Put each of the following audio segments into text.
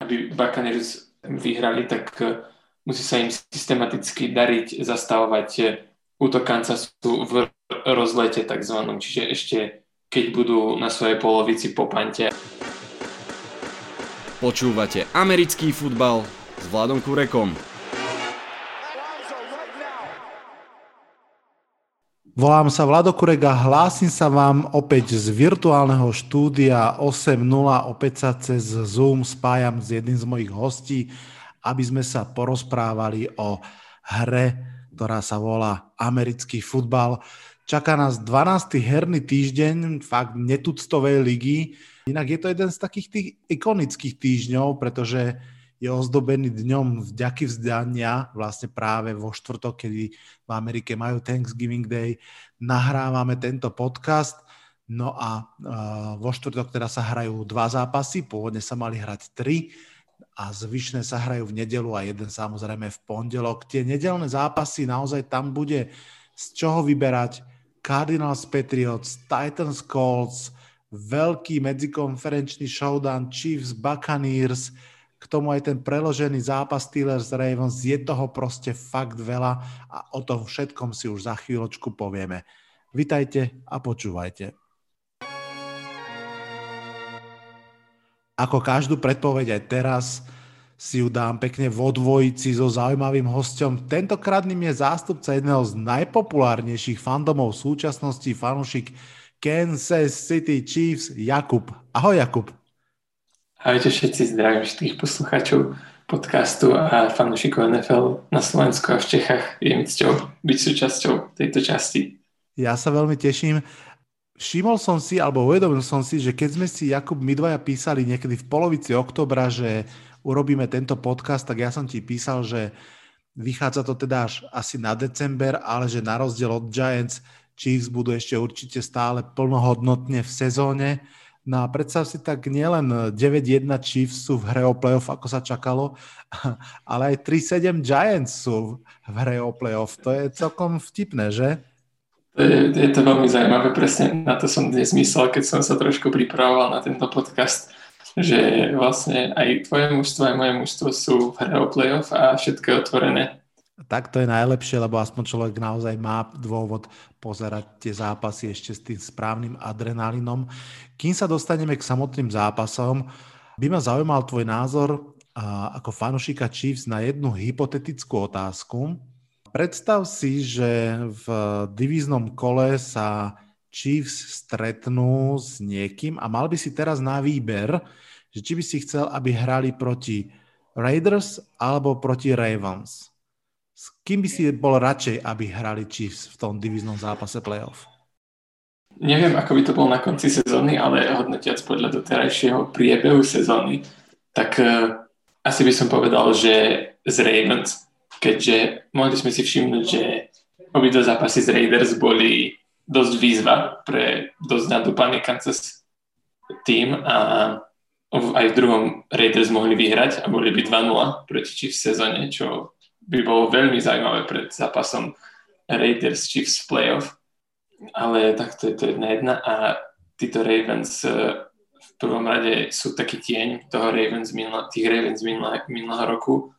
aby Buccaneers vyhrali, tak e, musí sa im systematicky dariť zastavovať e, útok Kansasu v rozlete takzvanom, čiže ešte keď budú na svojej polovici po pante. Počúvate americký futbal s Vladom Kurekom. Volám sa Vlado Kurek a hlásim sa vám opäť z virtuálneho štúdia 8.0. Opäť sa cez Zoom spájam s jedným z mojich hostí, aby sme sa porozprávali o hre, ktorá sa volá americký futbal. Čaká nás 12. herný týždeň, fakt netuctovej ligy. Inak je to jeden z takých tých ikonických týždňov, pretože je ozdobený dňom vďaky vzdania, vlastne práve vo štvrtok, kedy v Amerike majú Thanksgiving Day, nahrávame tento podcast. No a vo štvrtok teda sa hrajú dva zápasy, pôvodne sa mali hrať tri a zvyšné sa hrajú v nedelu a jeden samozrejme v pondelok. Tie nedelné zápasy, naozaj tam bude z čoho vyberať Cardinals Patriots, Titans Colts, veľký medzikonferenčný showdown Chiefs Buccaneers, k tomu aj ten preložený zápas Steelers Ravens, je toho proste fakt veľa a o tom všetkom si už za chvíľočku povieme. Vitajte a počúvajte. Ako každú predpoveď aj teraz si ju dám pekne vo dvojici so zaujímavým hostom. Tentokrát ním je zástupca jedného z najpopulárnejších fandomov v súčasnosti, fanúšik Kansas City Chiefs, Jakub. Ahoj Jakub. Ahojte všetci, zdravím všetkých poslucháčov podcastu a fanúšikov NFL na Slovensku a v Čechách. Je mi cťou byť súčasťou tejto časti. Ja sa veľmi teším. Všimol som si, alebo uvedomil som si, že keď sme si Jakub my dvaja písali niekedy v polovici oktobra, že urobíme tento podcast, tak ja som ti písal, že vychádza to teda až asi na december, ale že na rozdiel od Giants Chiefs budú ešte určite stále plnohodnotne v sezóne No a predstav si tak nielen 9-1 Chiefs sú v hre o playoff, ako sa čakalo, ale aj 3-7 Giants sú v hre o playoff. To je celkom vtipné, že? To je, je to veľmi zaujímavé, presne na to som dnes myslel, keď som sa trošku pripravoval na tento podcast, že vlastne aj tvoje mužstvo, aj moje mužstvo sú v hre o playoff a všetko je otvorené tak to je najlepšie, lebo aspoň človek naozaj má dôvod pozerať tie zápasy ešte s tým správnym adrenalinom. Kým sa dostaneme k samotným zápasom, by ma zaujímal tvoj názor ako fanušika Chiefs na jednu hypotetickú otázku. Predstav si, že v divíznom kole sa Chiefs stretnú s niekým a mal by si teraz na výber, že či by si chcel, aby hrali proti Raiders alebo proti Ravens. S kým by si bol radšej, aby hrali Chiefs v tom diviznom zápase playoff? Neviem, ako by to bolo na konci sezóny, ale hodnotiac podľa doterajšieho priebehu sezóny, tak uh, asi by som povedal, že z Ravens, keďže mohli sme si všimnúť, že obidva zápasy z Raiders boli dosť výzva pre dosť nadúpaný Kansas tým a aj v druhom Raiders mohli vyhrať a boli by 2-0 proti Chiefs v sezóne, čo by bolo veľmi zaujímavé pred zápasom Raiders Chiefs playoff, ale takto je to jedna jedna. A títo Ravens eh, v prvom rade sú taký tieň toho Ravens minula, tých Ravens minulého, minulého roku.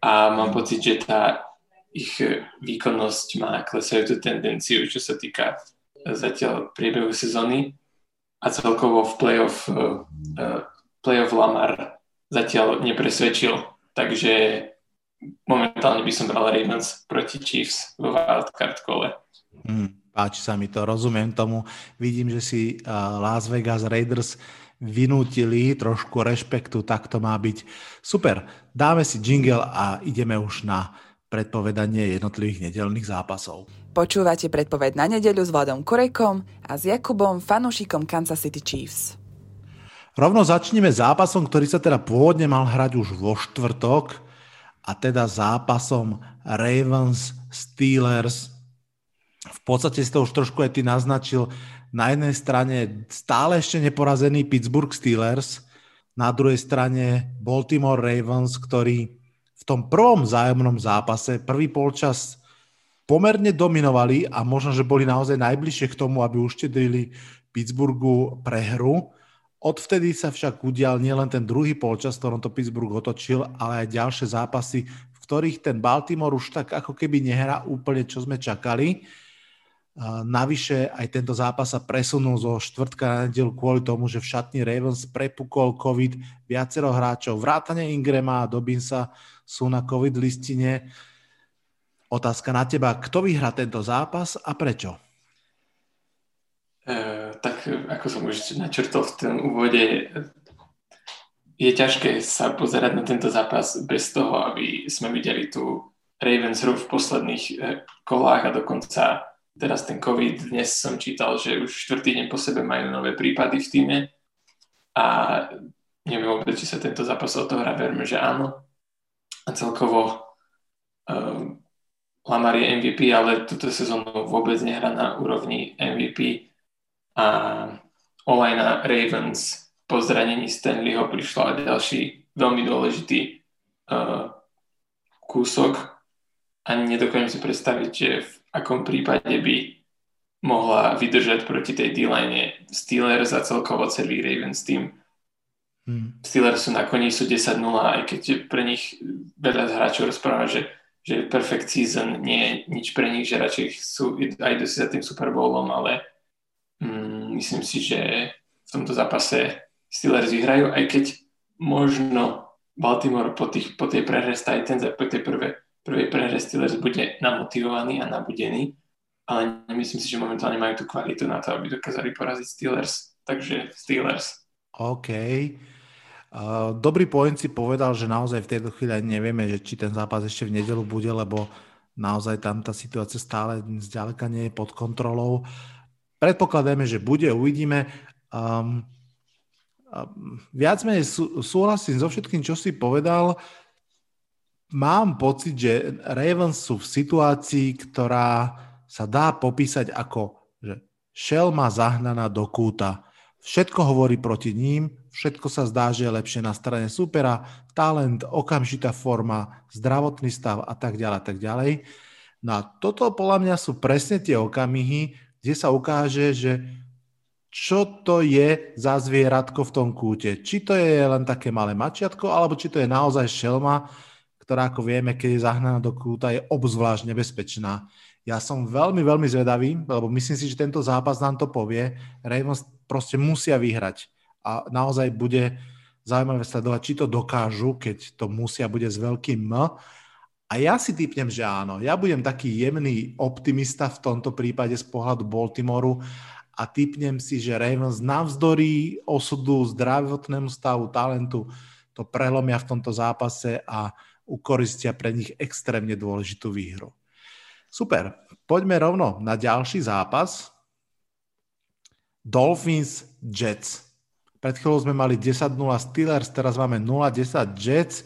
A mám pocit, že tá ich výkonnosť má klesajúcu tendenciu, čo sa týka zatiaľ priebehu sezóny. A celkovo v playoff, uh, playoff Lamar zatiaľ nepresvedčil, takže momentálne by som bral Ravens proti Chiefs vo wildcard kole. Hmm, páči sa mi to, rozumiem tomu. Vidím, že si uh, Las Vegas Raiders vynútili trošku rešpektu, tak to má byť. Super, dáme si jingle a ideme už na predpovedanie jednotlivých nedelných zápasov. Počúvate predpoved na nedeľu s Vladom Kurekom a s Jakubom, fanúšikom Kansas City Chiefs. Rovno začneme zápasom, ktorý sa teda pôvodne mal hrať už vo štvrtok a teda zápasom Ravens Steelers. V podstate si to už trošku aj ty naznačil. Na jednej strane stále ešte neporazený Pittsburgh Steelers, na druhej strane Baltimore Ravens, ktorí v tom prvom zájomnom zápase, prvý polčas pomerne dominovali a možno, že boli naozaj najbližšie k tomu, aby uštedrili Pittsburghu prehru, Odvtedy sa však udial nielen ten druhý polčas, ktorom to Pittsburgh otočil, ale aj ďalšie zápasy, v ktorých ten Baltimore už tak ako keby nehrá úplne, čo sme čakali. Navyše aj tento zápas sa presunul zo štvrtka na nedelu kvôli tomu, že v šatni Ravens prepukol COVID viacero hráčov. Vrátane Ingrama a Dobinsa sú na COVID listine. Otázka na teba, kto vyhrá tento zápas a prečo? E, tak ako som už načrtol v tom úvode, je ťažké sa pozerať na tento zápas bez toho, aby sme videli tú Ravens hru v posledných e, kolách a dokonca teraz ten COVID, dnes som čítal, že už štvrtý deň po sebe majú nové prípady v týme a neviem vôbec, či sa tento zápas odohrá, verme, že áno. A celkovo um, Lamar je MVP, ale túto sezónu vôbec nehrá na úrovni MVP a Olajna Ravens po zranení Stanleyho prišla aj ďalší veľmi dôležitý uh, kúsok. Ani nedokážem si predstaviť, že v akom prípade by mohla vydržať proti tej D-line Steelers a celkovo celý Ravens tým. Hmm. Steelers sú na koni, sú 10-0, aj keď pre nich veľa hráčov rozpráva, že, že perfect season nie je nič pre nich, že radšej sú aj dosť za tým Super Bowlom, ale mm, myslím si, že v tomto zápase Steelers vyhrajú, aj keď možno Baltimore po, tých, po tej prehre s Titans a po tej prvé, prvej prehre Steelers bude namotivovaný a nabudený, ale nemyslím si, že momentálne majú tú kvalitu na to, aby dokázali poraziť Steelers. Takže Steelers. OK. Uh, dobrý point si povedal, že naozaj v tejto chvíli nevieme, že či ten zápas ešte v nedelu bude, lebo naozaj tam tá situácia stále zďaleka nie je pod kontrolou. Predpokladáme, že bude, uvidíme. Um, um, viac menej sú, súhlasím so všetkým, čo si povedal. Mám pocit, že Ravens sú v situácii, ktorá sa dá popísať ako, že šelma zahnaná do kúta. Všetko hovorí proti ním, všetko sa zdá, že je lepšie na strane supera, talent, okamžitá forma, zdravotný stav a tak ďalej, tak ďalej. No a toto podľa mňa sú presne tie okamihy, kde sa ukáže, že čo to je za zvieratko v tom kúte. Či to je len také malé mačiatko, alebo či to je naozaj šelma, ktorá, ako vieme, keď je zahnaná do kúta, je obzvlášť nebezpečná. Ja som veľmi, veľmi zvedavý, lebo myslím si, že tento zápas nám to povie. Ravens proste musia vyhrať. A naozaj bude zaujímavé sledovať, či to dokážu, keď to musia, bude s veľkým M. A ja si typnem, že áno. Ja budem taký jemný optimista v tomto prípade z pohľadu Baltimoru a typnem si, že Ravens navzdorí osudu, zdravotnému stavu, talentu to prelomia v tomto zápase a ukoristia pre nich extrémne dôležitú výhru. Super, poďme rovno na ďalší zápas. Dolphins Jets. Pred chvíľou sme mali 10-0 Steelers, teraz máme 0-10 Jets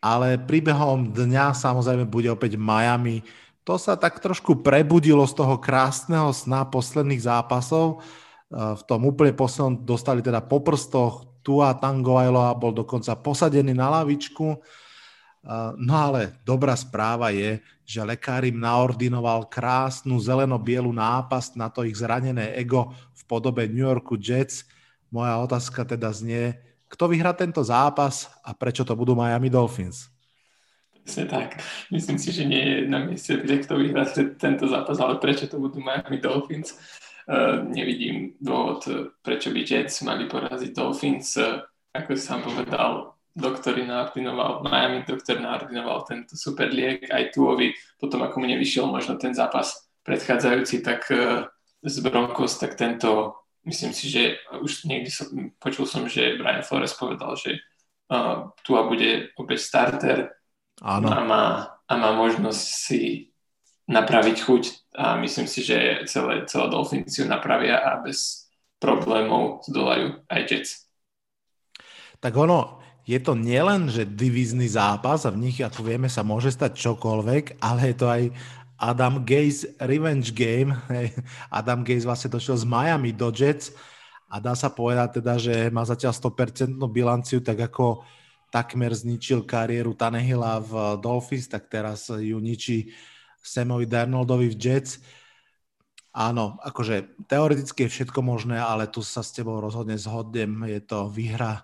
ale príbehom dňa samozrejme bude opäť Miami. To sa tak trošku prebudilo z toho krásneho sna posledných zápasov. Eh, v tom úplne poslednom dostali teda po prstoch Tua Tangovailoa bol dokonca posadený na lavičku. Eh, no ale dobrá správa je, že lekár im naordinoval krásnu zeleno-bielu nápast na to ich zranené ego v podobe New Yorku Jets. Moja otázka teda znie, kto vyhrá tento zápas a prečo to budú Miami Dolphins? Presne tak. Myslím si, že nie je na mieste, kde kto vyhrá tento zápas, ale prečo to budú Miami Dolphins. Uh, nevidím dôvod, prečo by Jets mali poraziť Dolphins. Uh, ako sám povedal, doktor naordinoval, Miami doktor naordinoval tento super liek aj Tuovi, potom ako mu nevyšiel možno ten zápas predchádzajúci, tak uh, z Broncos, tak tento myslím si, že už niekdy som, počul som, že Brian Flores povedal, že uh, Tua bude opäť starter Áno. A, má, a má možnosť si napraviť chuť a myslím si, že celé, celé Dolphins ju napravia a bez problémov zdolajú aj Jets. Tak ono, je to nielen, že divízny zápas a v nich, ako vieme, sa môže stať čokoľvek, ale je to aj Adam Gaze revenge game. Adam Gaze vlastne došiel z Miami do Jets a dá sa povedať teda, že má zatiaľ 100% bilanciu, tak ako takmer zničil kariéru Tanehila v Dolphins, tak teraz ju ničí Samovi Darnoldovi v Jets. Áno, akože teoreticky je všetko možné, ale tu sa s tebou rozhodne zhodnem. Je to výhra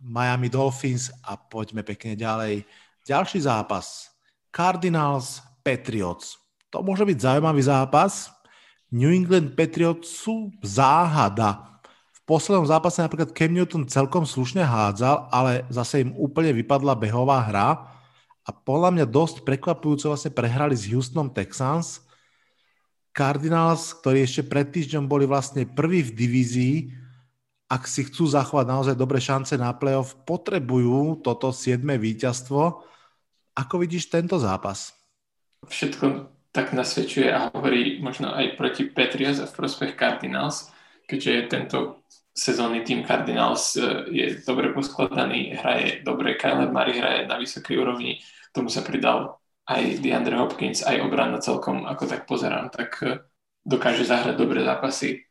Miami Dolphins a poďme pekne ďalej. Ďalší zápas. Cardinals Patriots. To môže byť zaujímavý zápas. New England Patriots sú záhada. V poslednom zápase napríklad Cam Newton celkom slušne hádzal, ale zase im úplne vypadla behová hra a podľa mňa dosť prekvapujúco vlastne prehrali s Houstonom Texans Cardinals, ktorí ešte pred týždňom boli vlastne prví v divízii, ak si chcú zachovať naozaj dobré šance na playoff, potrebujú toto 7. víťazstvo. Ako vidíš tento zápas? Všetko tak nasvedčuje a hovorí možno aj proti Patriots a v prospech Cardinals, keďže tento sezónny tým Cardinals e, je dobre poskladaný, hraje dobre, Kyler Murray hraje na vysokej úrovni, tomu sa pridal aj DeAndre Hopkins, aj obrana celkom, ako tak pozerám, tak eh, dokáže zahrať dobré zápasy.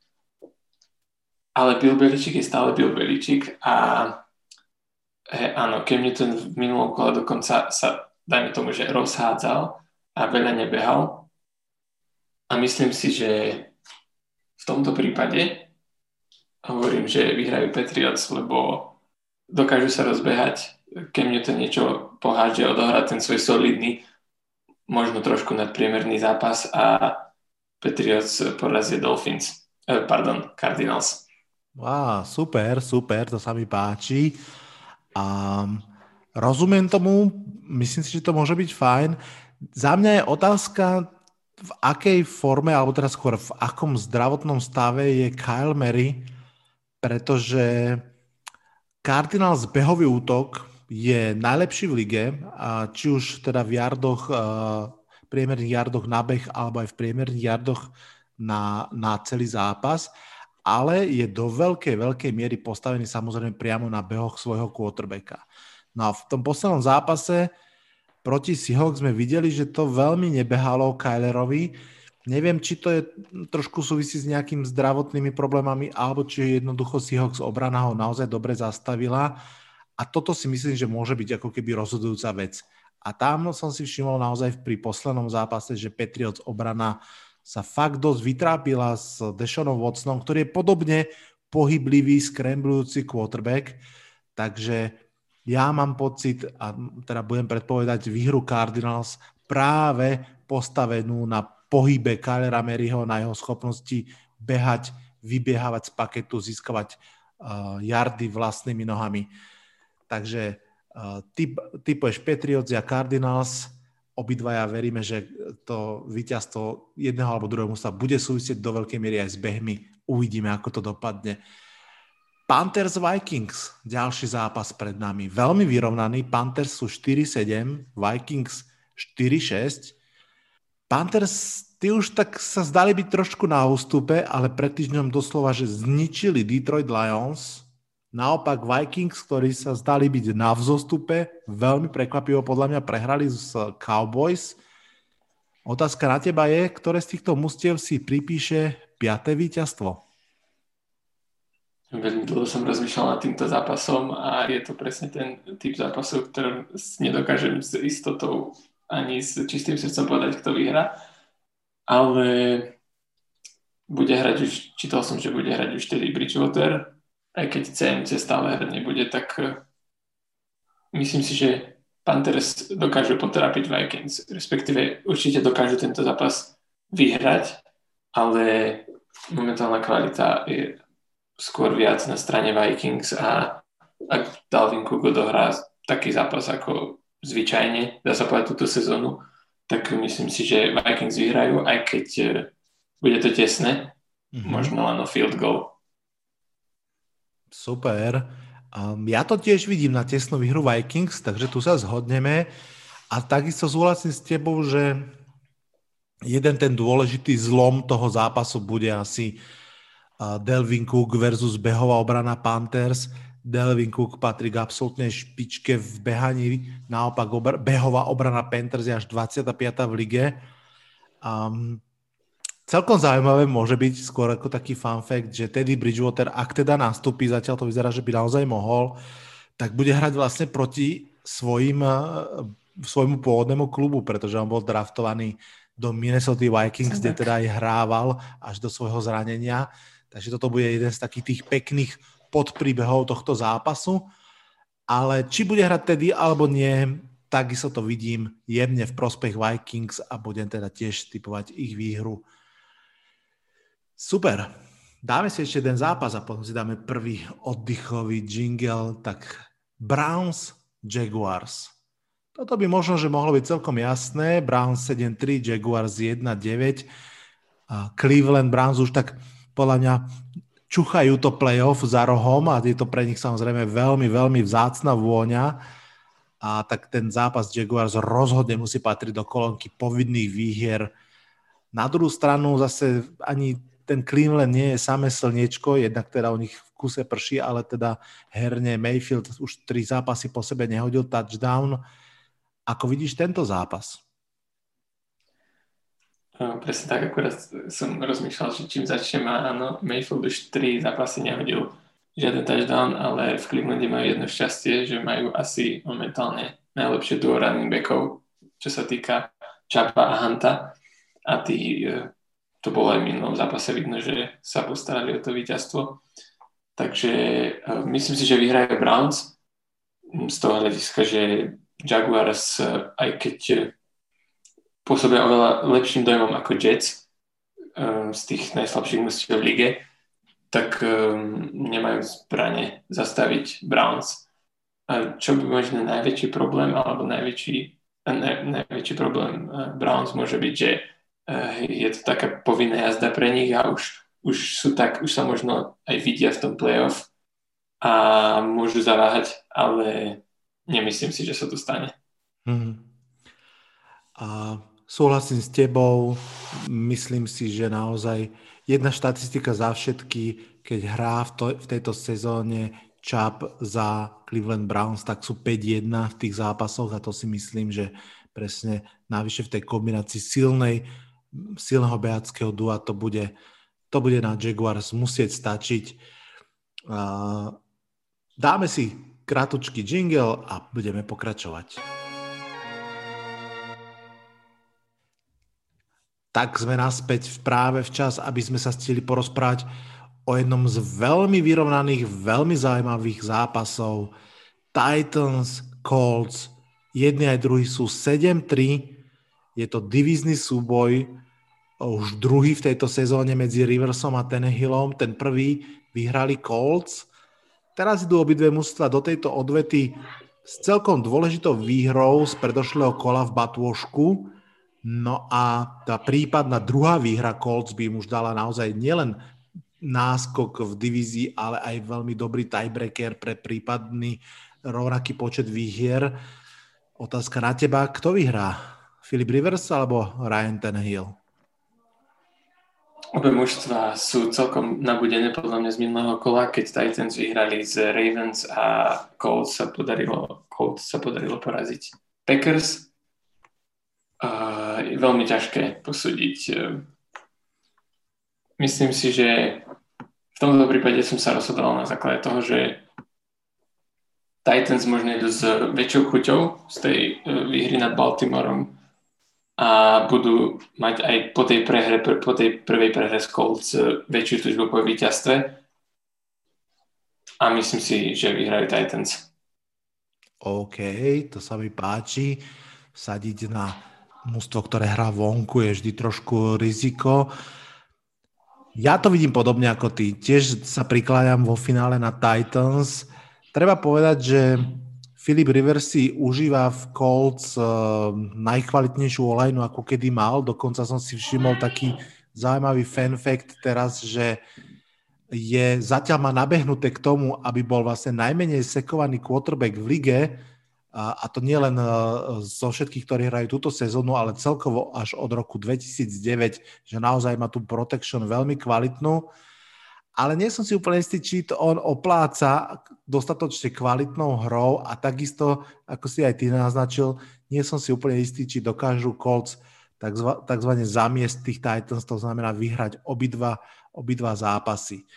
Ale Bill Beličík je stále Bill Beličík a he, áno, Cam Newton v minulom kole dokonca sa, dajme tomu, že rozhádzal a veľa nebehal. A myslím si, že v tomto prípade hovorím, že vyhrajú Patriots, lebo dokážu sa rozbehať, Cam Newton niečo pohádže, odohrať ten svoj solidný možno trošku nadpriemerný zápas a Patriots porazie Dolphins, eh, pardon, Cardinals. Wow, super, super, to sa mi páči. Um, rozumiem tomu, myslím si, že to môže byť fajn. Za mňa je otázka, v akej forme, alebo teraz skôr v akom zdravotnom stave je Kyle Mary, pretože Cardinals behový útok je najlepší v lige, či už teda v jardoch, priemerných jardoch na beh, alebo aj v priemerných jardoch na, na celý zápas, ale je do veľkej, veľkej miery postavený samozrejme priamo na behoch svojho quarterbacka. No a v tom poslednom zápase proti Seahawks sme videli, že to veľmi nebehalo Kylerovi. Neviem, či to je trošku súvisí s nejakými zdravotnými problémami, alebo či jednoducho Seahawks obrana ho naozaj dobre zastavila a toto si myslím, že môže byť ako keby rozhodujúca vec. A tam som si všimol naozaj pri poslednom zápase, že Patriots obrana sa fakt dosť vytrápila s Deshanom Watsonom, ktorý je podobne pohyblivý, skremblujúci quarterback. Takže ja mám pocit, a teda budem predpovedať výhru Cardinals práve postavenú na pohybe Kylera Maryho, na jeho schopnosti behať, vybiehávať z paketu, získavať uh, jardy vlastnými nohami. Takže uh, typ, typuješ Patriots a Cardinals, obidvaja veríme, že to víťazstvo jedného alebo druhého sa bude súvisieť do veľkej miery aj s behmi. Uvidíme, ako to dopadne. Panthers Vikings, ďalší zápas pred nami. Veľmi vyrovnaný. Panthers sú 4-7, Vikings 4-6. Panthers, ty už tak sa zdali byť trošku na ústupe, ale pred týždňom doslova, že zničili Detroit Lions Naopak Vikings, ktorí sa zdali byť na vzostupe, veľmi prekvapivo podľa mňa prehrali s Cowboys. Otázka na teba je, ktoré z týchto mustiev si pripíše piaté víťazstvo? Veľmi dlho som rozmýšľal nad týmto zápasom a je to presne ten typ zápasov, ktorým nedokážem s istotou ani s čistým srdcom povedať, kto vyhra. Ale bude hrať už, čítal som, že bude hrať už tedy Bridgewater, aj keď CMC stále hrať nebude, tak eh, myslím si, že Panthers dokážu potrápiť Vikings, respektíve určite dokážu tento zápas vyhrať, ale momentálna kvalita je skôr viac na strane Vikings a ak Dalvin Cook odohrá taký zápas ako zvyčajne, dá sa povedať túto sezónu, tak myslím si, že Vikings vyhrajú, aj keď eh, bude to tesné, mm-hmm. možno len o field goal. Super. Um, ja to tiež vidím na tesnú výhru Vikings, takže tu sa zhodneme. A takisto súhlasím s tebou, že jeden ten dôležitý zlom toho zápasu bude asi Delvin Cook versus behová obrana Panthers. Delvin Cook patrí k absolútnej špičke v behaní, naopak obr- behová obrana Panthers je až 25. v lige. Um, Celkom zaujímavé môže byť skôr ako taký fun fact, že Teddy Bridgewater, ak teda nastúpi, zatiaľ to vyzerá, že by naozaj mohol, tak bude hrať vlastne proti svojim, svojmu pôvodnému klubu, pretože on bol draftovaný do Minnesota Vikings, kde teda aj hrával až do svojho zranenia. Takže toto bude jeden z takých tých pekných podpríbehov tohto zápasu. Ale či bude hrať tedy alebo nie, takisto to vidím jemne v prospech Vikings a budem teda tiež typovať ich výhru. Super. Dáme si ešte jeden zápas a potom si dáme prvý oddychový jingle. Tak Browns Jaguars. Toto by možno, že mohlo byť celkom jasné. Browns 7-3, Jaguars 1-9. A Cleveland Browns už tak podľa mňa čuchajú to playoff za rohom a je to pre nich samozrejme veľmi, veľmi vzácna vôňa. A tak ten zápas Jaguars rozhodne musí patriť do kolónky povinných výhier. Na druhú stranu zase ani ten Cleveland nie je samé slniečko, jednak teda u nich v kuse prší, ale teda herne Mayfield už tri zápasy po sebe nehodil touchdown ako vidíš tento zápas? Presne tak, akurát som rozmýšľal, že čím začnem a áno, Mayfield už 3 zápasy nehodil žiaden touchdown, ale v Clevelande majú jedno šťastie, že majú asi momentálne najlepšie duo running backov, čo sa týka Čapa a Hanta a tí, e, to bolo aj v minulom zápase vidno, že sa postarali o to víťazstvo. Takže e, myslím si, že vyhrajú Browns z toho hľadiska, že Jaguars, eh, aj keď pôsobia oveľa lepším dojmom ako Jets um, z tých najslabších mústiev v lige, tak um, nemajú zbranie zastaviť Browns. A čo by možno najväčší problém, alebo najväčší, ne, najväčší problém Browns môže byť, že je to taká povinná jazda pre nich a už, už sú tak, už sa možno aj vidia v tom playoff a môžu zaváhať, ale nemyslím si, že sa to stane. Mm. A súhlasím s tebou, myslím si, že naozaj jedna štatistika za všetky, keď hrá v, to, v tejto sezóne Čap za Cleveland Browns, tak sú 5-1 v tých zápasoch a to si myslím, že presne navyše v tej kombinácii silnej, silného bejackého dua to bude, to bude na Jaguars musieť stačiť. Dáme si krátučký jingle a budeme pokračovať. Tak sme naspäť práve včas, aby sme sa stihli porozprávať o jednom z veľmi vyrovnaných, veľmi zaujímavých zápasov. Titans, Colts, jedni aj druhý sú 7-3. Je to divízny súboj, už druhý v tejto sezóne medzi Riversom a Tannehillom. Ten prvý vyhrali Colts Teraz idú obidve mužstva do tejto odvety s celkom dôležitou výhrou z predošlého kola v Batôšku. No a tá prípadná druhá výhra Colts by im už dala naozaj nielen náskok v divízii, ale aj veľmi dobrý tiebreaker pre prípadný rovnaký počet výhier. Otázka na teba, kto vyhrá? Philip Rivers alebo Ryan Tannehill? Obe mužstva sú celkom nabudené podľa mňa z minulého kola, keď Titans vyhrali z Ravens a Colts sa podarilo, Colts sa podarilo poraziť Packers. Je veľmi ťažké posúdiť. Myslím si, že v tomto prípade som sa rozhodoval na základe toho, že Titans možno idú s väčšou chuťou z tej výhry nad Baltimoreom a budú mať aj po tej, prehre, po tej prvej prehre s Colts e, väčšiu túžbu po víťazstve a myslím si, že vyhrajú Titans. OK, to sa mi páči. Sadiť na mústvo, ktoré hrá vonku, je vždy trošku riziko. Ja to vidím podobne ako ty. Tiež sa prikláňam vo finále na Titans. Treba povedať, že Philip Rivers si užíva v Colts uh, najkvalitnejšiu olejnu, ako kedy mal. Dokonca som si všimol taký zaujímavý fan fact teraz, že je zatiaľ má nabehnuté k tomu, aby bol vlastne najmenej sekovaný quarterback v lige, a, to nie len uh, zo všetkých, ktorí hrajú túto sezónu, ale celkovo až od roku 2009, že naozaj má tú protection veľmi kvalitnú ale nie som si úplne istý, či to on opláca dostatočne kvalitnou hrou a takisto, ako si aj ty naznačil, nie som si úplne istý, či dokážu Colts takzvané zamiesť tých Titans, to znamená vyhrať obidva, obidva zápasy.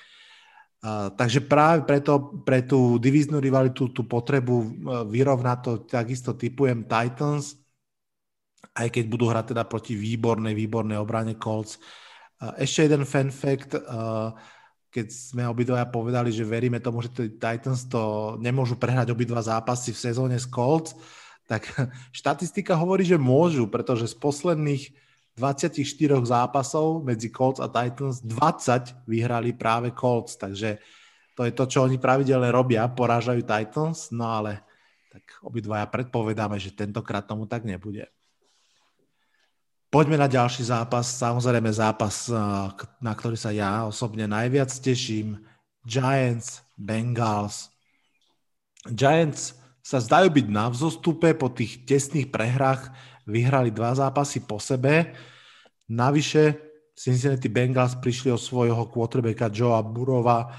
Takže práve preto, pre tú divíznu rivalitu, tú potrebu uh, vyrovnať to, takisto typujem Titans. aj keď budú hrať teda proti výbornej, výbornej obrane Colts. Ešte jeden fan fact, keď sme obidvaja povedali, že veríme tomu, že Titans to nemôžu prehrať obidva zápasy v sezóne s Colts, tak štatistika hovorí, že môžu, pretože z posledných 24 zápasov medzi Colts a Titans 20 vyhrali práve Colts, takže to je to, čo oni pravidelne robia, porážajú Titans, no ale tak obidvaja predpovedáme, že tentokrát tomu tak nebude. Poďme na ďalší zápas, samozrejme zápas, na ktorý sa ja osobne najviac teším. Giants, Bengals. Giants sa zdajú byť na vzostupe po tých tesných prehrách. Vyhrali dva zápasy po sebe. Navyše Cincinnati Bengals prišli o svojho quarterbacka Joea Burova,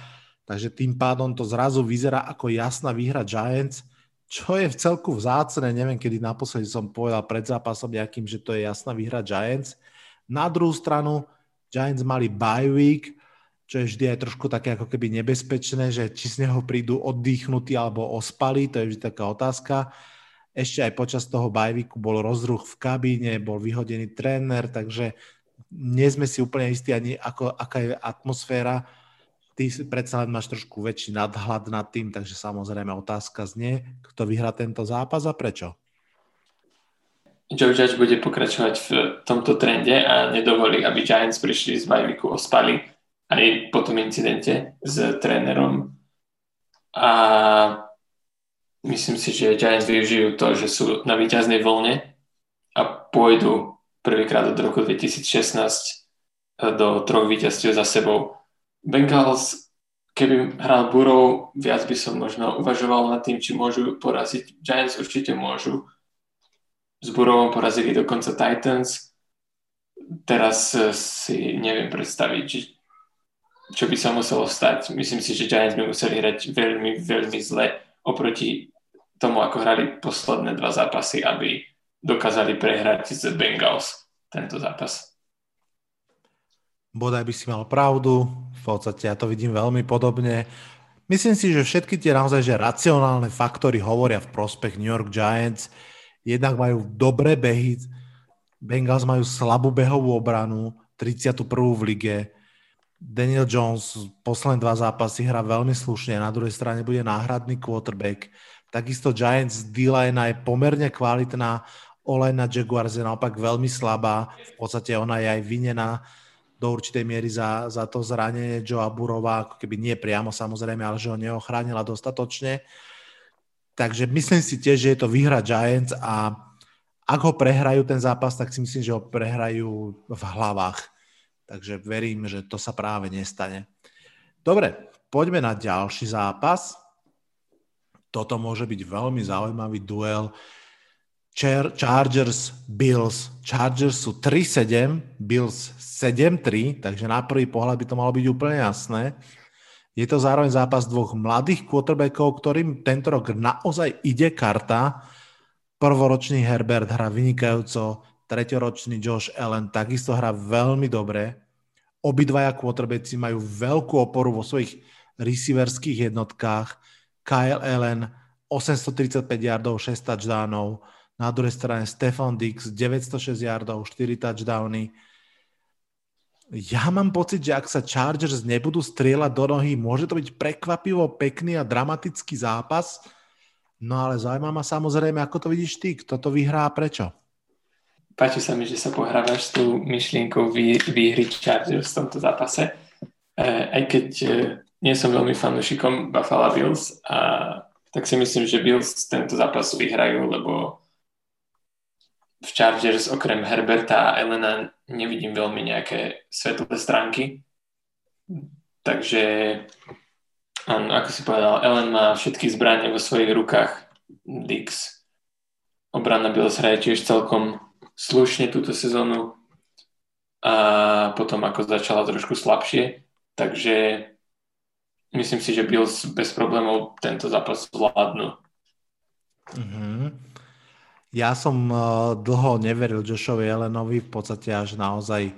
takže tým pádom to zrazu vyzerá ako jasná výhra Giants – čo je v celku vzácne, neviem, kedy naposledy som povedal pred zápasom nejakým, že to je jasná výhra Giants. Na druhú stranu, Giants mali bye week, čo je vždy aj trošku také ako keby nebezpečné, že či z neho prídu oddychnutí alebo ospali, to je vždy taká otázka. Ešte aj počas toho weeku bol rozruch v kabíne, bol vyhodený tréner, takže nie sme si úplne istí ani ako, aká je atmosféra ty predsa len máš trošku väčší nadhľad nad tým, takže samozrejme otázka znie, kto vyhrá tento zápas a prečo? Joe Judge bude pokračovať v tomto trende a nedovolí, aby Giants prišli z bajviku ospali aj po tom incidente s trénerom. A myslím si, že Giants využijú to, že sú na výťaznej vlne a pôjdu prvýkrát od roku 2016 do troch víťazstiev za sebou Bengals, keby hral Burov, viac by som možno uvažoval nad tým, či môžu poraziť. Giants určite môžu. S Burovom porazili dokonca Titans. Teraz eh, si neviem predstaviť, čo by sa muselo stať. Myslím si, že Giants by museli hrať veľmi, veľmi zle oproti tomu, ako hrali posledné dva zápasy, aby dokázali prehrať z Bengals tento zápas. Bodaj by si mal pravdu, v podstate ja to vidím veľmi podobne. Myslím si, že všetky tie naozaj že racionálne faktory hovoria v prospech New York Giants. Jednak majú dobré behy, Bengals majú slabú behovú obranu, 31. v lige. Daniel Jones posledné dva zápasy hrá veľmi slušne, na druhej strane bude náhradný quarterback. Takisto Giants D-line je pomerne kvalitná, Olena Jaguars je naopak veľmi slabá, v podstate ona je aj vinená do určitej miery za, za to zranenie Joe Burova, ako keby nie priamo samozrejme, ale že ho neochránila dostatočne. Takže myslím si tiež, že je to výhra Giants a ak ho prehrajú ten zápas, tak si myslím, že ho prehrajú v hlavách. Takže verím, že to sa práve nestane. Dobre, poďme na ďalší zápas. Toto môže byť veľmi zaujímavý duel. Chargers, Bills. Chargers sú 3-7, Bills 7-3, takže na prvý pohľad by to malo byť úplne jasné. Je to zároveň zápas dvoch mladých quarterbackov, ktorým tento rok naozaj ide karta. Prvoročný Herbert hrá vynikajúco, treťoročný Josh Allen takisto hrá veľmi dobre. Obidvaja quarterbacki majú veľkú oporu vo svojich receiverských jednotkách. Kyle Allen 835 yardov, 6 touchdownov, na druhej strane Stefan Dix, 906 yardov, 4 touchdowny. Ja mám pocit, že ak sa Chargers nebudú strieľať do nohy, môže to byť prekvapivo pekný a dramatický zápas. No ale zaujíma ma samozrejme, ako to vidíš ty, kto to vyhrá a prečo? Páči sa mi, že sa pohrávaš s tou myšlienkou vý, výhry Chargers v tomto zápase. E, aj keď e, nie som veľmi fanúšikom Buffalo Bills, a, tak si myslím, že Bills tento zápas vyhrajú, lebo v Chargers okrem Herberta a Elena nevidím veľmi nejaké svetlé stránky. Takže áno, ako si povedal, Ellen má všetky zbranie vo svojich rukách. Dix. Obrana Bills hraje tiež celkom slušne túto sezónu a potom ako začala trošku slabšie, takže myslím si, že Bills bez problémov tento zápas zvládnu. Mm-hmm. Ja som eh, dlho neveril Joshovi Elenovi, v podstate až naozaj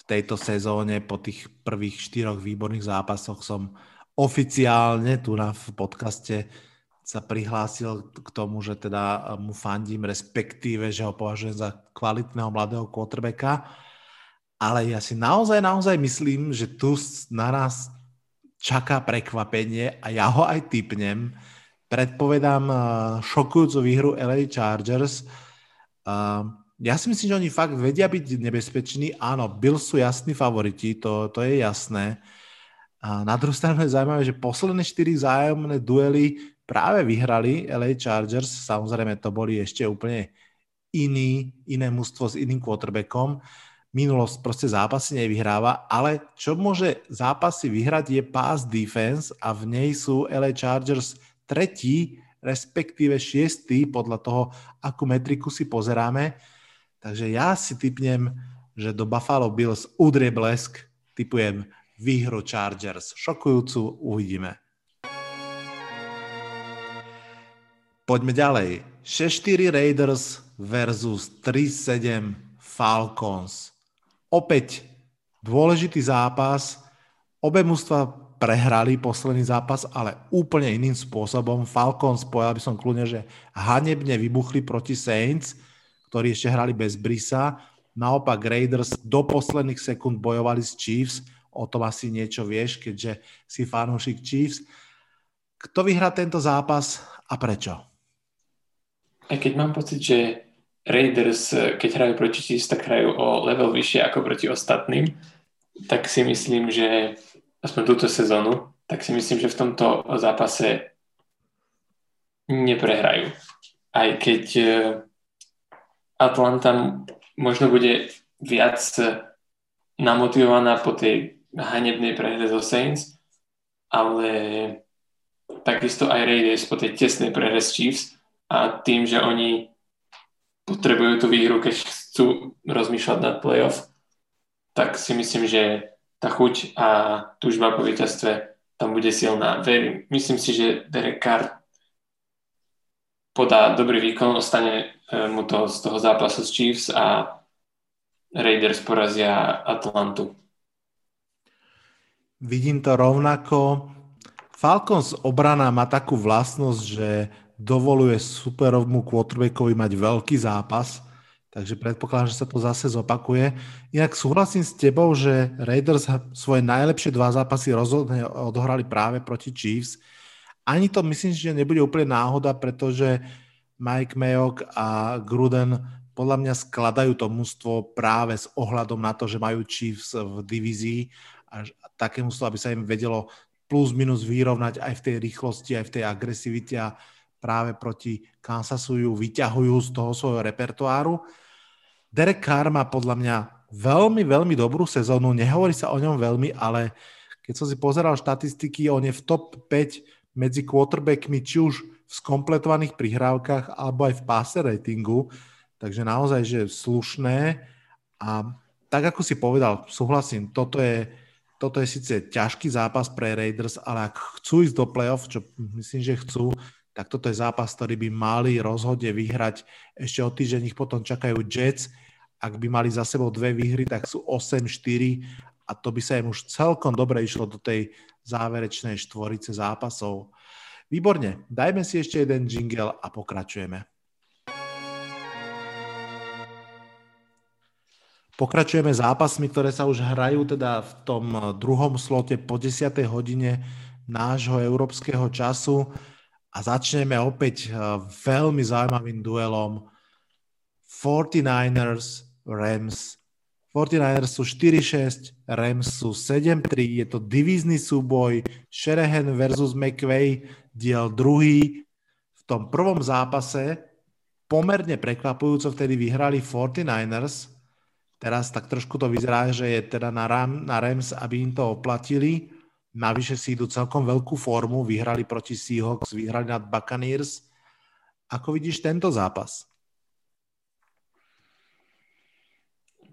v tejto sezóne po tých prvých štyroch výborných zápasoch som oficiálne tu na v podcaste sa prihlásil k tomu, že teda mu fandím, respektíve, že ho považujem za kvalitného mladého quarterbacka. Ale ja si naozaj, naozaj myslím, že tu na nás čaká prekvapenie a ja ho aj typnem. Predpovedám uh, šokujúcu výhru LA Chargers. Uh, ja si myslím, že oni fakt vedia byť nebezpeční. Áno, Bills sú jasní favoriti, to, to je jasné. A na druhú stranu je zaujímavé, že posledné štyri zájomné duely práve vyhrali LA Chargers. Samozrejme, to boli ešte úplne iný, iné mužstvo s iným quarterbackom. Minulosť proste zápasy nevyhráva, ale čo môže zápasy vyhrať je pass defense a v nej sú LA Chargers tretí, respektíve šiestý podľa toho, akú metriku si pozeráme. Takže ja si typnem, že do Buffalo Bills udrie blesk, typujem výhru Chargers. Šokujúcu, uvidíme. Poďme ďalej. 6-4 Raiders versus 3-7 Falcons. Opäť dôležitý zápas. Obe mužstva prehrali posledný zápas, ale úplne iným spôsobom. Falcons, povedal by som kľudne, že hanebne vybuchli proti Saints, ktorí ešte hrali bez Brisa. Naopak Raiders do posledných sekúnd bojovali s Chiefs. O tom asi niečo vieš, keďže si fanúšik Chiefs. Kto vyhrá tento zápas a prečo? aj keď mám pocit, že Raiders, keď hrajú proti Chiefs, tak hrajú o level vyššie ako proti ostatným, tak si myslím, že aspoň túto sezónu, tak si myslím, že v tomto zápase neprehrajú. Aj keď e, Atlanta možno bude viac namotivovaná po tej hanebnej prehre zo Saints, ale takisto aj Raiders po tej tesnej prehre z Chiefs, a tým, že oni potrebujú tú výhru, keď chcú rozmýšľať nad playoff, tak si myslím, že tá chuť a túžba po víťazstve tam bude silná. Verím, myslím si, že Derek Carr podá dobrý výkon, ostane e, mu to z toho zápasu s Chiefs a Raiders porazia Atlantu. Vidím to rovnako. Falcons obrana má takú vlastnosť, že dovoluje superovmu quarterbackovi mať veľký zápas, takže predpokladám, že sa to zase zopakuje. Inak súhlasím s tebou, že Raiders svoje najlepšie dva zápasy rozhodne odohrali práve proti Chiefs. Ani to myslím, že nebude úplne náhoda, pretože Mike Mayock a Gruden podľa mňa skladajú to mústvo práve s ohľadom na to, že majú Chiefs v divízii a také mústvo, aby sa im vedelo plus minus vyrovnať aj v tej rýchlosti, aj v tej agresivite a práve proti Kansasu ju vyťahujú z toho svojho repertoáru. Derek Carr má podľa mňa veľmi, veľmi dobrú sezónu, nehovorí sa o ňom veľmi, ale keď som si pozeral štatistiky, on je v top 5 medzi quarterbackmi, či už v skompletovaných prihrávkach, alebo aj v passer ratingu, takže naozaj, že slušné. A tak ako si povedal, súhlasím, toto je, toto je síce ťažký zápas pre Raiders, ale ak chcú ísť do playoff, čo myslím, že chcú, tak toto je zápas, ktorý by mali rozhodne vyhrať. Ešte o týždeň ich potom čakajú Jets. Ak by mali za sebou dve výhry, tak sú 8-4 a to by sa im už celkom dobre išlo do tej záverečnej štvorice zápasov. Výborne, dajme si ešte jeden jingle a pokračujeme. Pokračujeme zápasmi, ktoré sa už hrajú teda v tom druhom slote po 10. hodine nášho európskeho času a začneme opäť eh, veľmi zaujímavým duelom 49ers Rams. 49ers sú 4-6, Rams sú 7-3, je to divízny súboj Shanahan versus McVay, diel druhý. V tom prvom zápase pomerne prekvapujúco vtedy vyhrali 49ers. Teraz tak trošku to vyzerá, že je teda na, Ram, na Rams, aby im to oplatili. Navyše si idú celkom veľkú formu, vyhrali proti Seahawks, vyhrali nad Buccaneers. Ako vidíš tento zápas?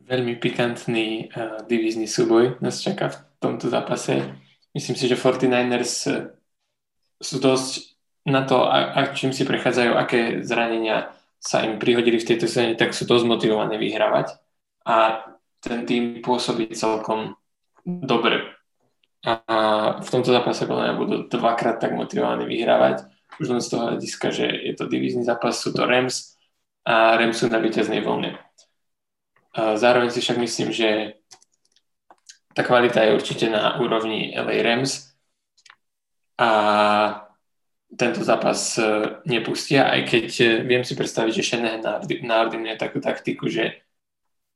Veľmi pikantný uh, divízny súboj nás čaká v tomto zápase. Myslím si, že 49ers uh, sú dosť na to, a, a čím si prechádzajú, aké zranenia sa im prihodili v tejto sezóne, tak sú dosť motivované vyhrávať. A ten tým pôsobí celkom dobre a v tomto zápase podľa mňa budú dvakrát tak motivovaní vyhrávať už len z toho hľadiska, že je to divízny zápas, sú to Rams a Rams sú na víťaznej vlne. Zároveň si však myslím, že tá kvalita je určite na úrovni LA Rams a tento zápas e, nepustia, aj keď e, viem si predstaviť, že Shanahan náordinuje takú taktiku, že,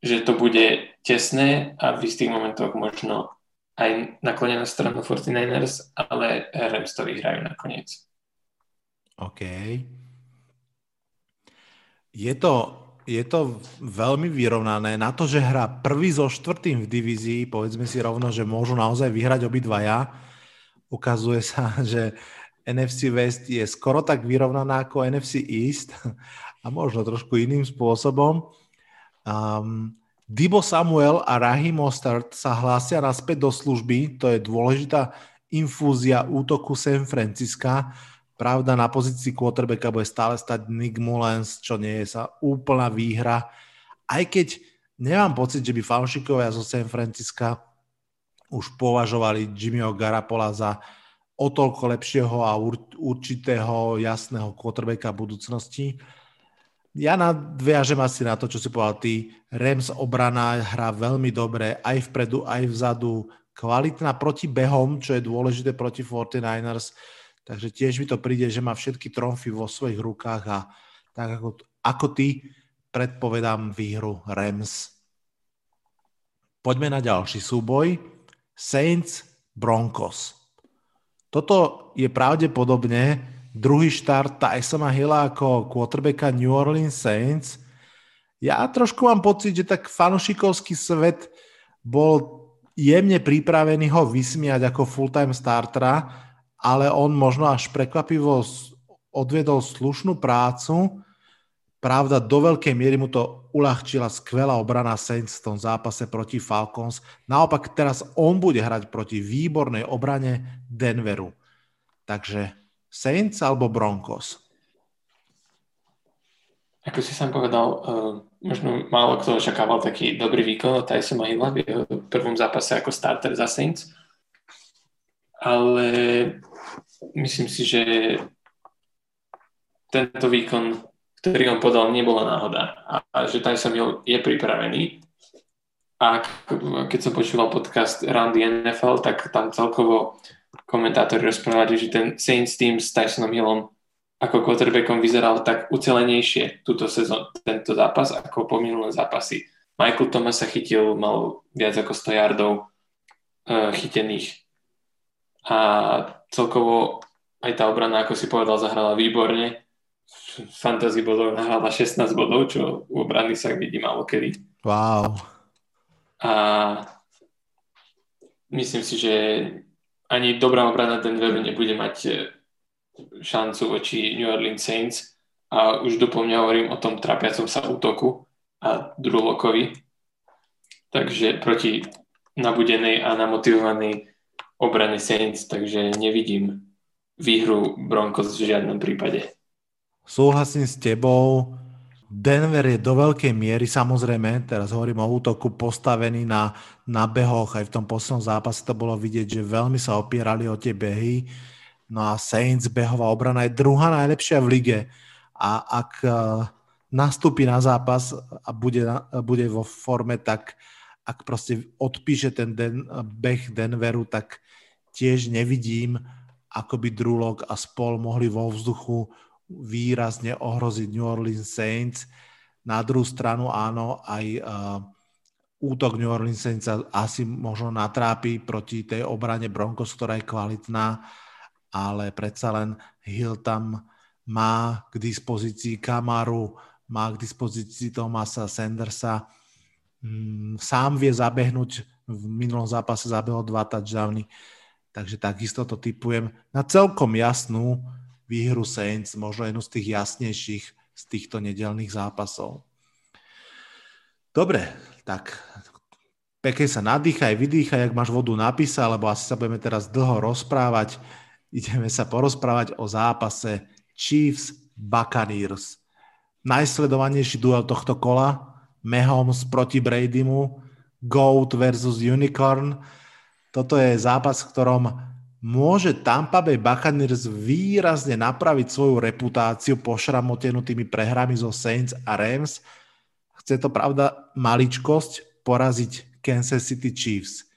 že to bude tesné a v istých momentoch možno aj naklonia na stranu 49ers, ale Rams to vyhrajú nakoniec. OK. Je to, je to veľmi vyrovnané. Na to, že hrá prvý so štvrtým v divízii, povedzme si rovno, že môžu naozaj vyhrať obidvaja, ukazuje sa, že NFC West je skoro tak vyrovnaná ako NFC East a možno trošku iným spôsobom. Um, Dibo Samuel a Rahim Mostert sa hlásia naspäť do služby, to je dôležitá infúzia útoku San Francisca. Pravda, na pozícii quarterbacka bude stále stať Nick Mullens, čo nie je sa úplná výhra. Aj keď nemám pocit, že by fanšikovia zo San Francisca už považovali Jimmyho Garapola za o toľko lepšieho a určitého jasného quarterbacka budúcnosti. Ja nadviažem asi na to, čo si povedal ty. Rams obrana hrá veľmi dobre, aj vpredu, aj vzadu. Kvalitná proti behom, čo je dôležité proti 49ers. Takže tiež mi to príde, že má všetky tromfy vo svojich rukách a tak ako, ako ty predpovedám výhru Rams. Poďme na ďalší súboj. Saints Broncos. Toto je pravdepodobne druhý štart Tysona Hilla ako quarterbacka New Orleans Saints. Ja trošku mám pocit, že tak fanušikovský svet bol jemne pripravený ho vysmiať ako full-time startera, ale on možno až prekvapivo odvedol slušnú prácu. Pravda, do veľkej miery mu to uľahčila skvelá obrana Saints v tom zápase proti Falcons. Naopak teraz on bude hrať proti výbornej obrane Denveru. Takže Saints alebo Broncos? Ako si sám povedal, uh, možno málo kto očakával taký dobrý výkon od Tysona Hilla v jeho prvom zápase ako starter za Saints. Ale myslím si, že tento výkon, ktorý on podal, nebola náhoda. A, a že Tyson Hill je pripravený. A keď som počúval podcast Randy NFL, tak tam celkovo komentátori rozprávali, že ten Saints team s Tysonom Hillom ako quarterbackom vyzeral tak ucelenejšie túto sezón, tento zápas ako po minulé zápasy. Michael Thomas sa chytil, mal viac ako 100 yardov uh, chytených. A celkovo aj tá obrana, ako si povedal, zahrala výborne. Fantasy bodov nahrala 16 bodov, čo u obrany sa vidí malo kedy. Wow. A myslím si, že ani dobrá obrana Denveru nebude mať e, šancu voči New Orleans Saints a už doplňa hovorím o tom trapiacom sa útoku a Drulokovi. Takže proti nabudenej a namotivovanej obrany Saints, takže nevidím výhru Broncos v žiadnom prípade. Súhlasím s tebou. Denver je do veľkej miery, samozrejme, teraz hovorím o útoku, postavený na, na behoch, aj v tom poslednom zápase to bolo vidieť, že veľmi sa opierali o tie behy. No a Saints behová obrana je druhá najlepšia v lige. A ak uh, nastúpi na zápas a bude, bude vo forme, tak ak proste odpíše ten den, beh Denveru, tak tiež nevidím, ako by Drulok a spol mohli vo vzduchu výrazne ohroziť New Orleans Saints. Na druhú stranu áno, aj uh, útok New Orleans Saints sa asi možno natrápi proti tej obrane Broncos, ktorá je kvalitná, ale predsa len Hill tam má k dispozícii Kamaru, má k dispozícii Tomasa Sandersa. Mm, sám vie zabehnúť, v minulom zápase zabehol dva touchdowny, takže takisto to typujem na celkom jasnú výhru Saints, možno jednu z tých jasnejších z týchto nedelných zápasov. Dobre, tak pekne sa nadýchaj, vydýchaj, ak máš vodu napísať, lebo asi sa budeme teraz dlho rozprávať. Ideme sa porozprávať o zápase Chiefs Buccaneers. Najsledovanejší duel tohto kola, Mahomes proti Bradymu, Goat versus Unicorn. Toto je zápas, v ktorom môže Tampa Bay Buccaneers výrazne napraviť svoju reputáciu pošramotenú tými prehrami zo Saints a Rams. Chce to pravda maličkosť poraziť Kansas City Chiefs.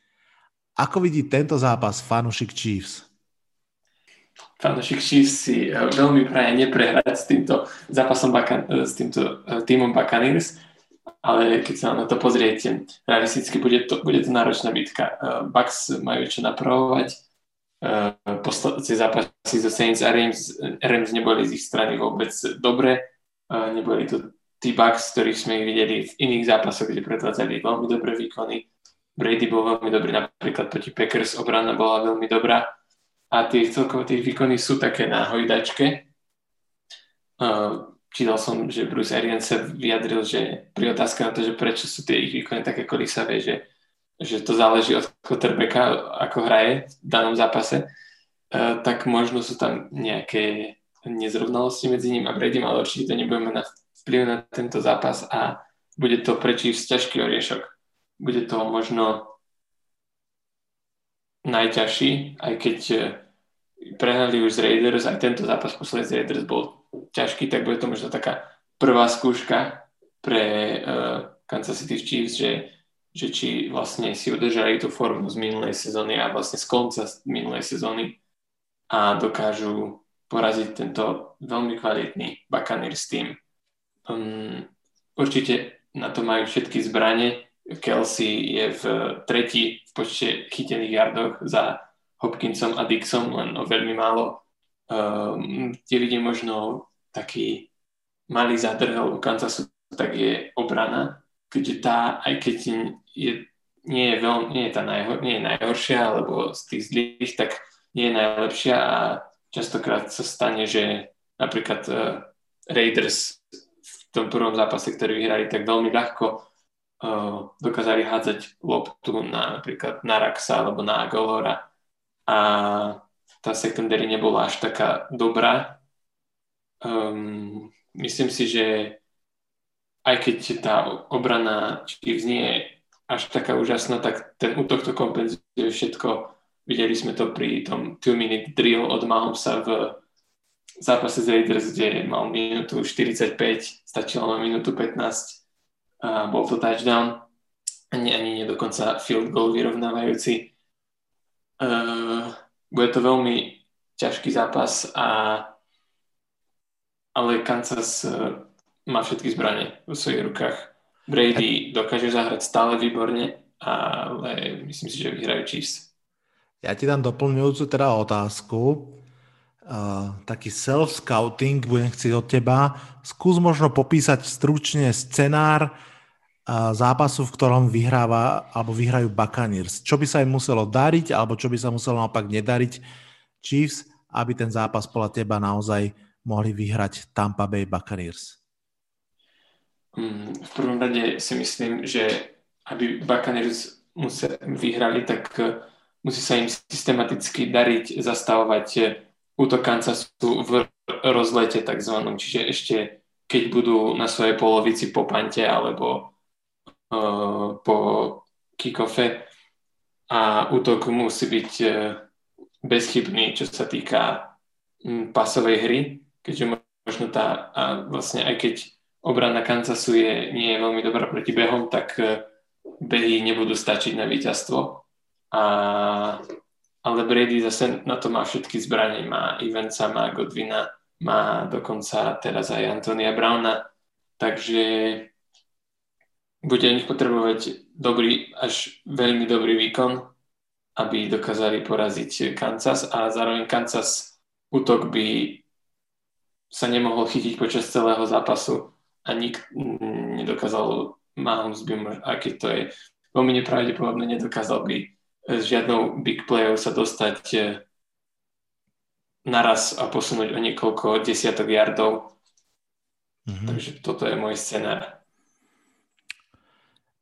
Ako vidí tento zápas fanušik Chiefs? Fanúšik Chiefs si eh, veľmi praje neprehrať s týmto zápasom Bacan- eh, s týmto eh, týmom Buccaneers, ale keď sa na to pozriete, realisticky bude to, bude to náročná bitka. Bucks majú čo napravovať, posledné zápasy zo Saints a Rams, Rams neboli z ich strany vôbec dobre, neboli to tí Bucks, ktorých sme ich videli v iných zápasoch, kde predvádzali veľmi dobré výkony. Brady bol veľmi dobrý, napríklad proti Packers obrana bola veľmi dobrá a tie celkovo tie výkony sú také na hojdačke. Čítal som, že Bruce Arians sa vyjadril, že pri otázke na to, že prečo sú tie ich výkony také kolisavé, že, že to záleží od quarterbacka, ako hraje v danom zápase, tak možno sú tam nejaké nezrovnalosti medzi ním a Brady, ale určite to nebudeme na vplyv na tento zápas a bude to pre ťažký oriešok. Bude to možno najťažší, aj keď prehrali už z Raiders, aj tento zápas posledný z Raiders bol ťažký, tak bude to možno taká prvá skúška pre uh, Kansas City Chiefs, že, že či vlastne si udržali tú formu z minulej sezóny a vlastne z konca minulej sezóny a dokážu poraziť tento veľmi kvalitný Buccaneers tým. Um, určite na to majú všetky zbranie. Kelsey je v tretí v počte chytených jardoch za Hopkinsom a Dixom, len o veľmi málo. Um, kde vidím možno taký malý zadrhel u Kansasu, tak je obrana, keďže tá, aj keď je, nie, je veľmi, nie, je tá najhor, nie je najhoršia, alebo z tých zlých, tak nie je najlepšia a častokrát sa stane, že napríklad uh, Raiders v tom prvom zápase, ktorý vyhrali, tak veľmi ľahko uh, dokázali hádzať loptu na napríklad na Raxa alebo na Agolora a tá secondary nebola až taká dobrá. Um, myslím si, že aj keď tá obrana Chiefs nie až taká úžasná, tak ten útok to kompenzuje všetko. Videli sme to pri tom 2-minute drill od Mahomesa v zápase z Raiders, kde mal minútu 45, stačilo na minútu 15 a bol to touchdown. Ani, ani nie field goal vyrovnávajúci. Uh, bude to veľmi ťažký zápas, a, ale Kansas má všetky zbranie vo svojich rukách. Brady dokáže zahrať stále výborne, ale myslím si, že vyhrajú Chiefs. Ja ti dám doplňujúcu teda otázku. Uh, taký self-scouting budem chcieť od teba. Skús možno popísať stručne scenár, zápasu, v ktorom vyhráva alebo vyhrajú Buccaneers. Čo by sa im muselo dariť alebo čo by sa muselo naopak nedariť Chiefs, aby ten zápas podľa teba naozaj mohli vyhrať Tampa Bay Buccaneers? Mm, v prvom rade si myslím, že aby Buccaneers vyhrali, tak eh, musí sa im systematicky dariť zastavovať eh, útok Kansasu v rozlete takzvanom. Čiže ešte keď budú na svojej polovici po pante alebo po kickoffe a útok musí byť e, bezchybný, čo sa týka pasovej hry, keďže možno tá, a vlastne aj keď obrana Kansasu je, nie je veľmi dobrá proti behom, tak e, behy nebudú stačiť na víťazstvo. A, ale Brady zase na to má všetky zbranie. Má Ivanca, má Godvina, má dokonca teraz aj Antonia Browna. Takže bude nich potrebovať dobrý, až veľmi dobrý výkon, aby dokázali poraziť Kansas a zároveň Kansas útok by sa nemohol chytiť počas celého zápasu a nik nedokázal Mahomes by, aký to je veľmi nepravdepodobné, nedokázal by s žiadnou big playou sa dostať eh, naraz a posunúť o niekoľko desiatok yardov. Mm-hmm. Takže toto je môj scenár.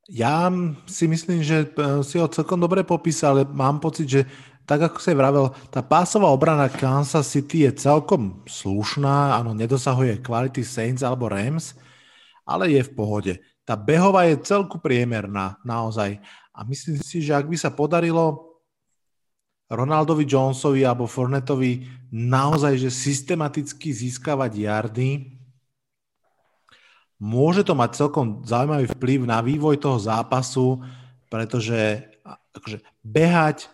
Ja si myslím, že e, si ho celkom dobre popísal, ale mám pocit, že tak ako si vravel, tá pásová obrana Kansas City je celkom slušná, áno, nedosahuje kvality Saints alebo Rams, ale je v pohode. Tá behová je celku priemerná, naozaj. A myslím si, že ak by sa podarilo Ronaldovi Jonesovi alebo Fornetovi naozaj že systematicky získavať jardy. Môže to mať celkom zaujímavý vplyv na vývoj toho zápasu, pretože akože behať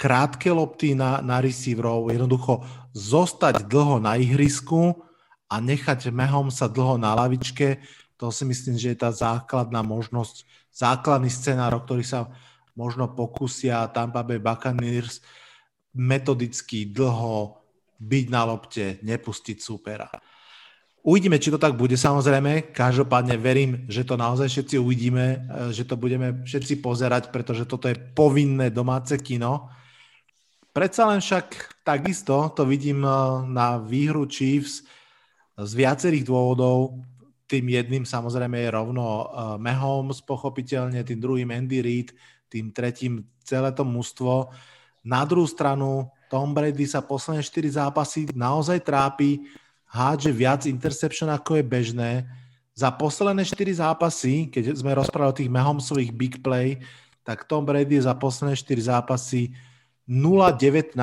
krátke lopty na, na receiverov, jednoducho zostať dlho na ihrisku a nechať mehom sa dlho na lavičke, to si myslím, že je tá základná možnosť, základný scenár, o ktorý sa možno pokusia Tampa Bay Buccaneers metodicky dlho byť na lopte, nepustiť supera. Uvidíme, či to tak bude samozrejme. Každopádne verím, že to naozaj všetci uvidíme, e, že to budeme všetci pozerať, pretože toto je povinné domáce kino. Predsa len však takisto to vidím e, na výhru Chiefs z viacerých dôvodov. Tým jedným samozrejme je rovno e, Mahomes, pochopiteľne, tým druhým Andy Reid, tým tretím celé to mužstvo. Na druhú stranu Tom Brady sa posledné 4 zápasy naozaj trápi, hádže viac interception ako je bežné. Za posledné 4 zápasy, keď sme rozprávali o tých Mahomesových big play, tak Tom Brady za posledné 4 zápasy 0-19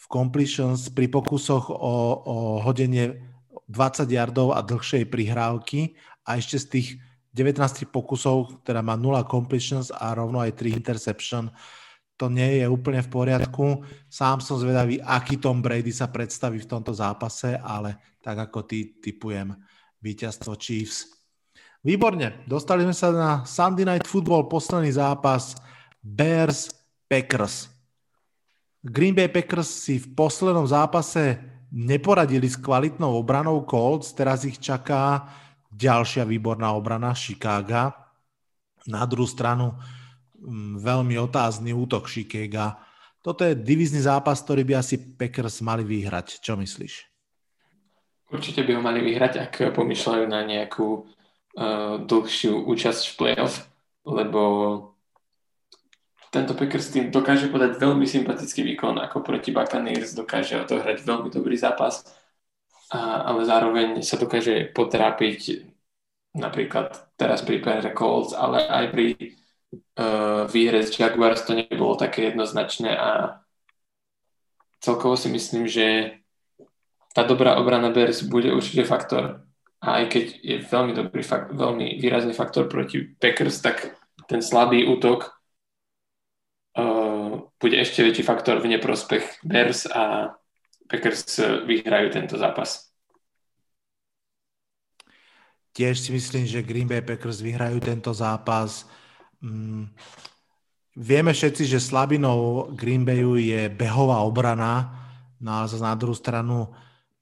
v completions pri pokusoch o, o hodenie 20 yardov a dlhšej prihrávky a ešte z tých 19 pokusov, teda má 0 completions a rovno aj 3 interception to nie je úplne v poriadku. Sám som zvedavý, aký Tom Brady sa predstaví v tomto zápase, ale tak ako ty typujem víťazstvo Chiefs. Výborne, dostali sme sa na Sunday Night Football, posledný zápas Bears Packers. Green Bay Packers si v poslednom zápase neporadili s kvalitnou obranou Colts, teraz ich čaká ďalšia výborná obrana Chicago. Na druhú stranu Mm, veľmi otázny útok Chicago. Toto je divizný zápas, ktorý by asi Packers mali vyhrať. Čo myslíš? Určite by ho mali vyhrať, ak pomýšľajú na nejakú uh, dlhšiu účasť v playoff, lebo tento Packers tým dokáže podať veľmi sympatický výkon, ako proti Buccaneers dokáže odohrať veľmi dobrý zápas, a, ale zároveň sa dokáže potrápiť napríklad teraz pri Pere Colts, ale aj pri uh, výhre z Jaguars to nebolo také jednoznačné a celkovo si myslím, že tá dobrá obrana Bears bude určite faktor. A aj keď je veľmi dobrý fakt, veľmi výrazný faktor proti Packers, tak ten slabý útok bude ešte väčší faktor v neprospech Bears a Packers vyhrajú tento zápas. Tiež si myslím, že Green Bay Packers vyhrajú tento zápas. Mm, vieme všetci, že slabinou Green Bayu je behová obrana, no ale na druhú stranu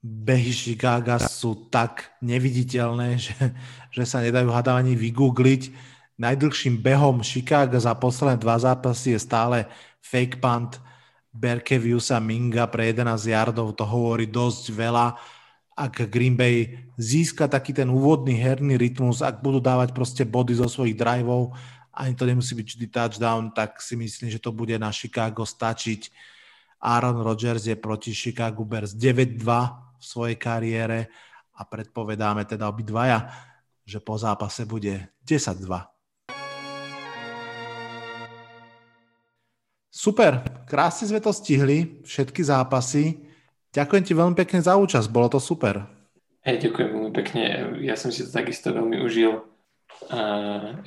behy Chicago sú tak neviditeľné, že, že sa nedajú hádať ani vygoogliť. Najdlhším behom Chicago za posledné dva zápasy je stále fake punt Berkeviusa Minga pre 11 yardov. To hovorí dosť veľa. Ak Green Bay získa taký ten úvodný herný rytmus, ak budú dávať proste body zo svojich driveov, ani to nemusí byť vždy touchdown, tak si myslím, že to bude na Chicago stačiť. Aaron Rodgers je proti Chicago Bears 9-2 v svojej kariére a predpovedáme teda obidvaja, že po zápase bude 10-2. Super, krásne sme to stihli, všetky zápasy. Ďakujem ti veľmi pekne za účasť, bolo to super. Hej, ďakujem veľmi pekne, ja som si to takisto veľmi užil a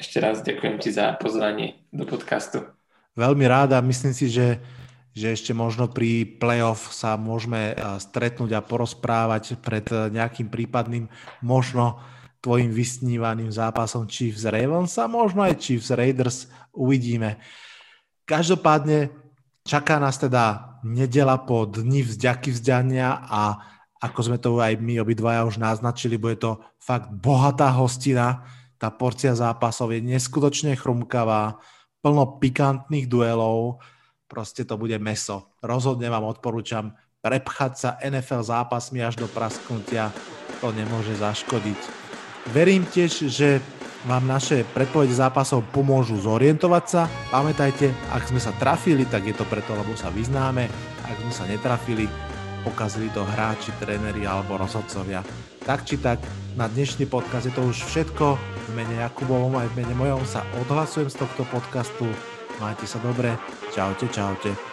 ešte raz ďakujem ti za pozvanie do podcastu. Veľmi rád a myslím si, že, že ešte možno pri playoff sa môžeme stretnúť a porozprávať pred nejakým prípadným možno tvojim vysnívaným zápasom Chiefs Ravens a možno aj Chiefs Raiders uvidíme. Každopádne čaká nás teda nedela po dni vzďaky vzdania a ako sme to aj my obidvaja už naznačili, bude to fakt bohatá hostina, tá porcia zápasov je neskutočne chrumkavá, plno pikantných duelov, proste to bude meso. Rozhodne vám odporúčam prepchať sa NFL zápasmi až do prasknutia, to nemôže zaškodiť. Verím tiež, že vám naše predpovede zápasov pomôžu zorientovať sa. Pamätajte, ak sme sa trafili, tak je to preto, lebo sa vyznáme. Ak sme sa netrafili, pokazili to hráči, tréneri alebo rozhodcovia. Tak či tak, na dnešný podcast je to už všetko. V mene Jakubovom aj v mene mojom sa odhlasujem z tohto podcastu. Majte sa dobre. Čaute, čaute.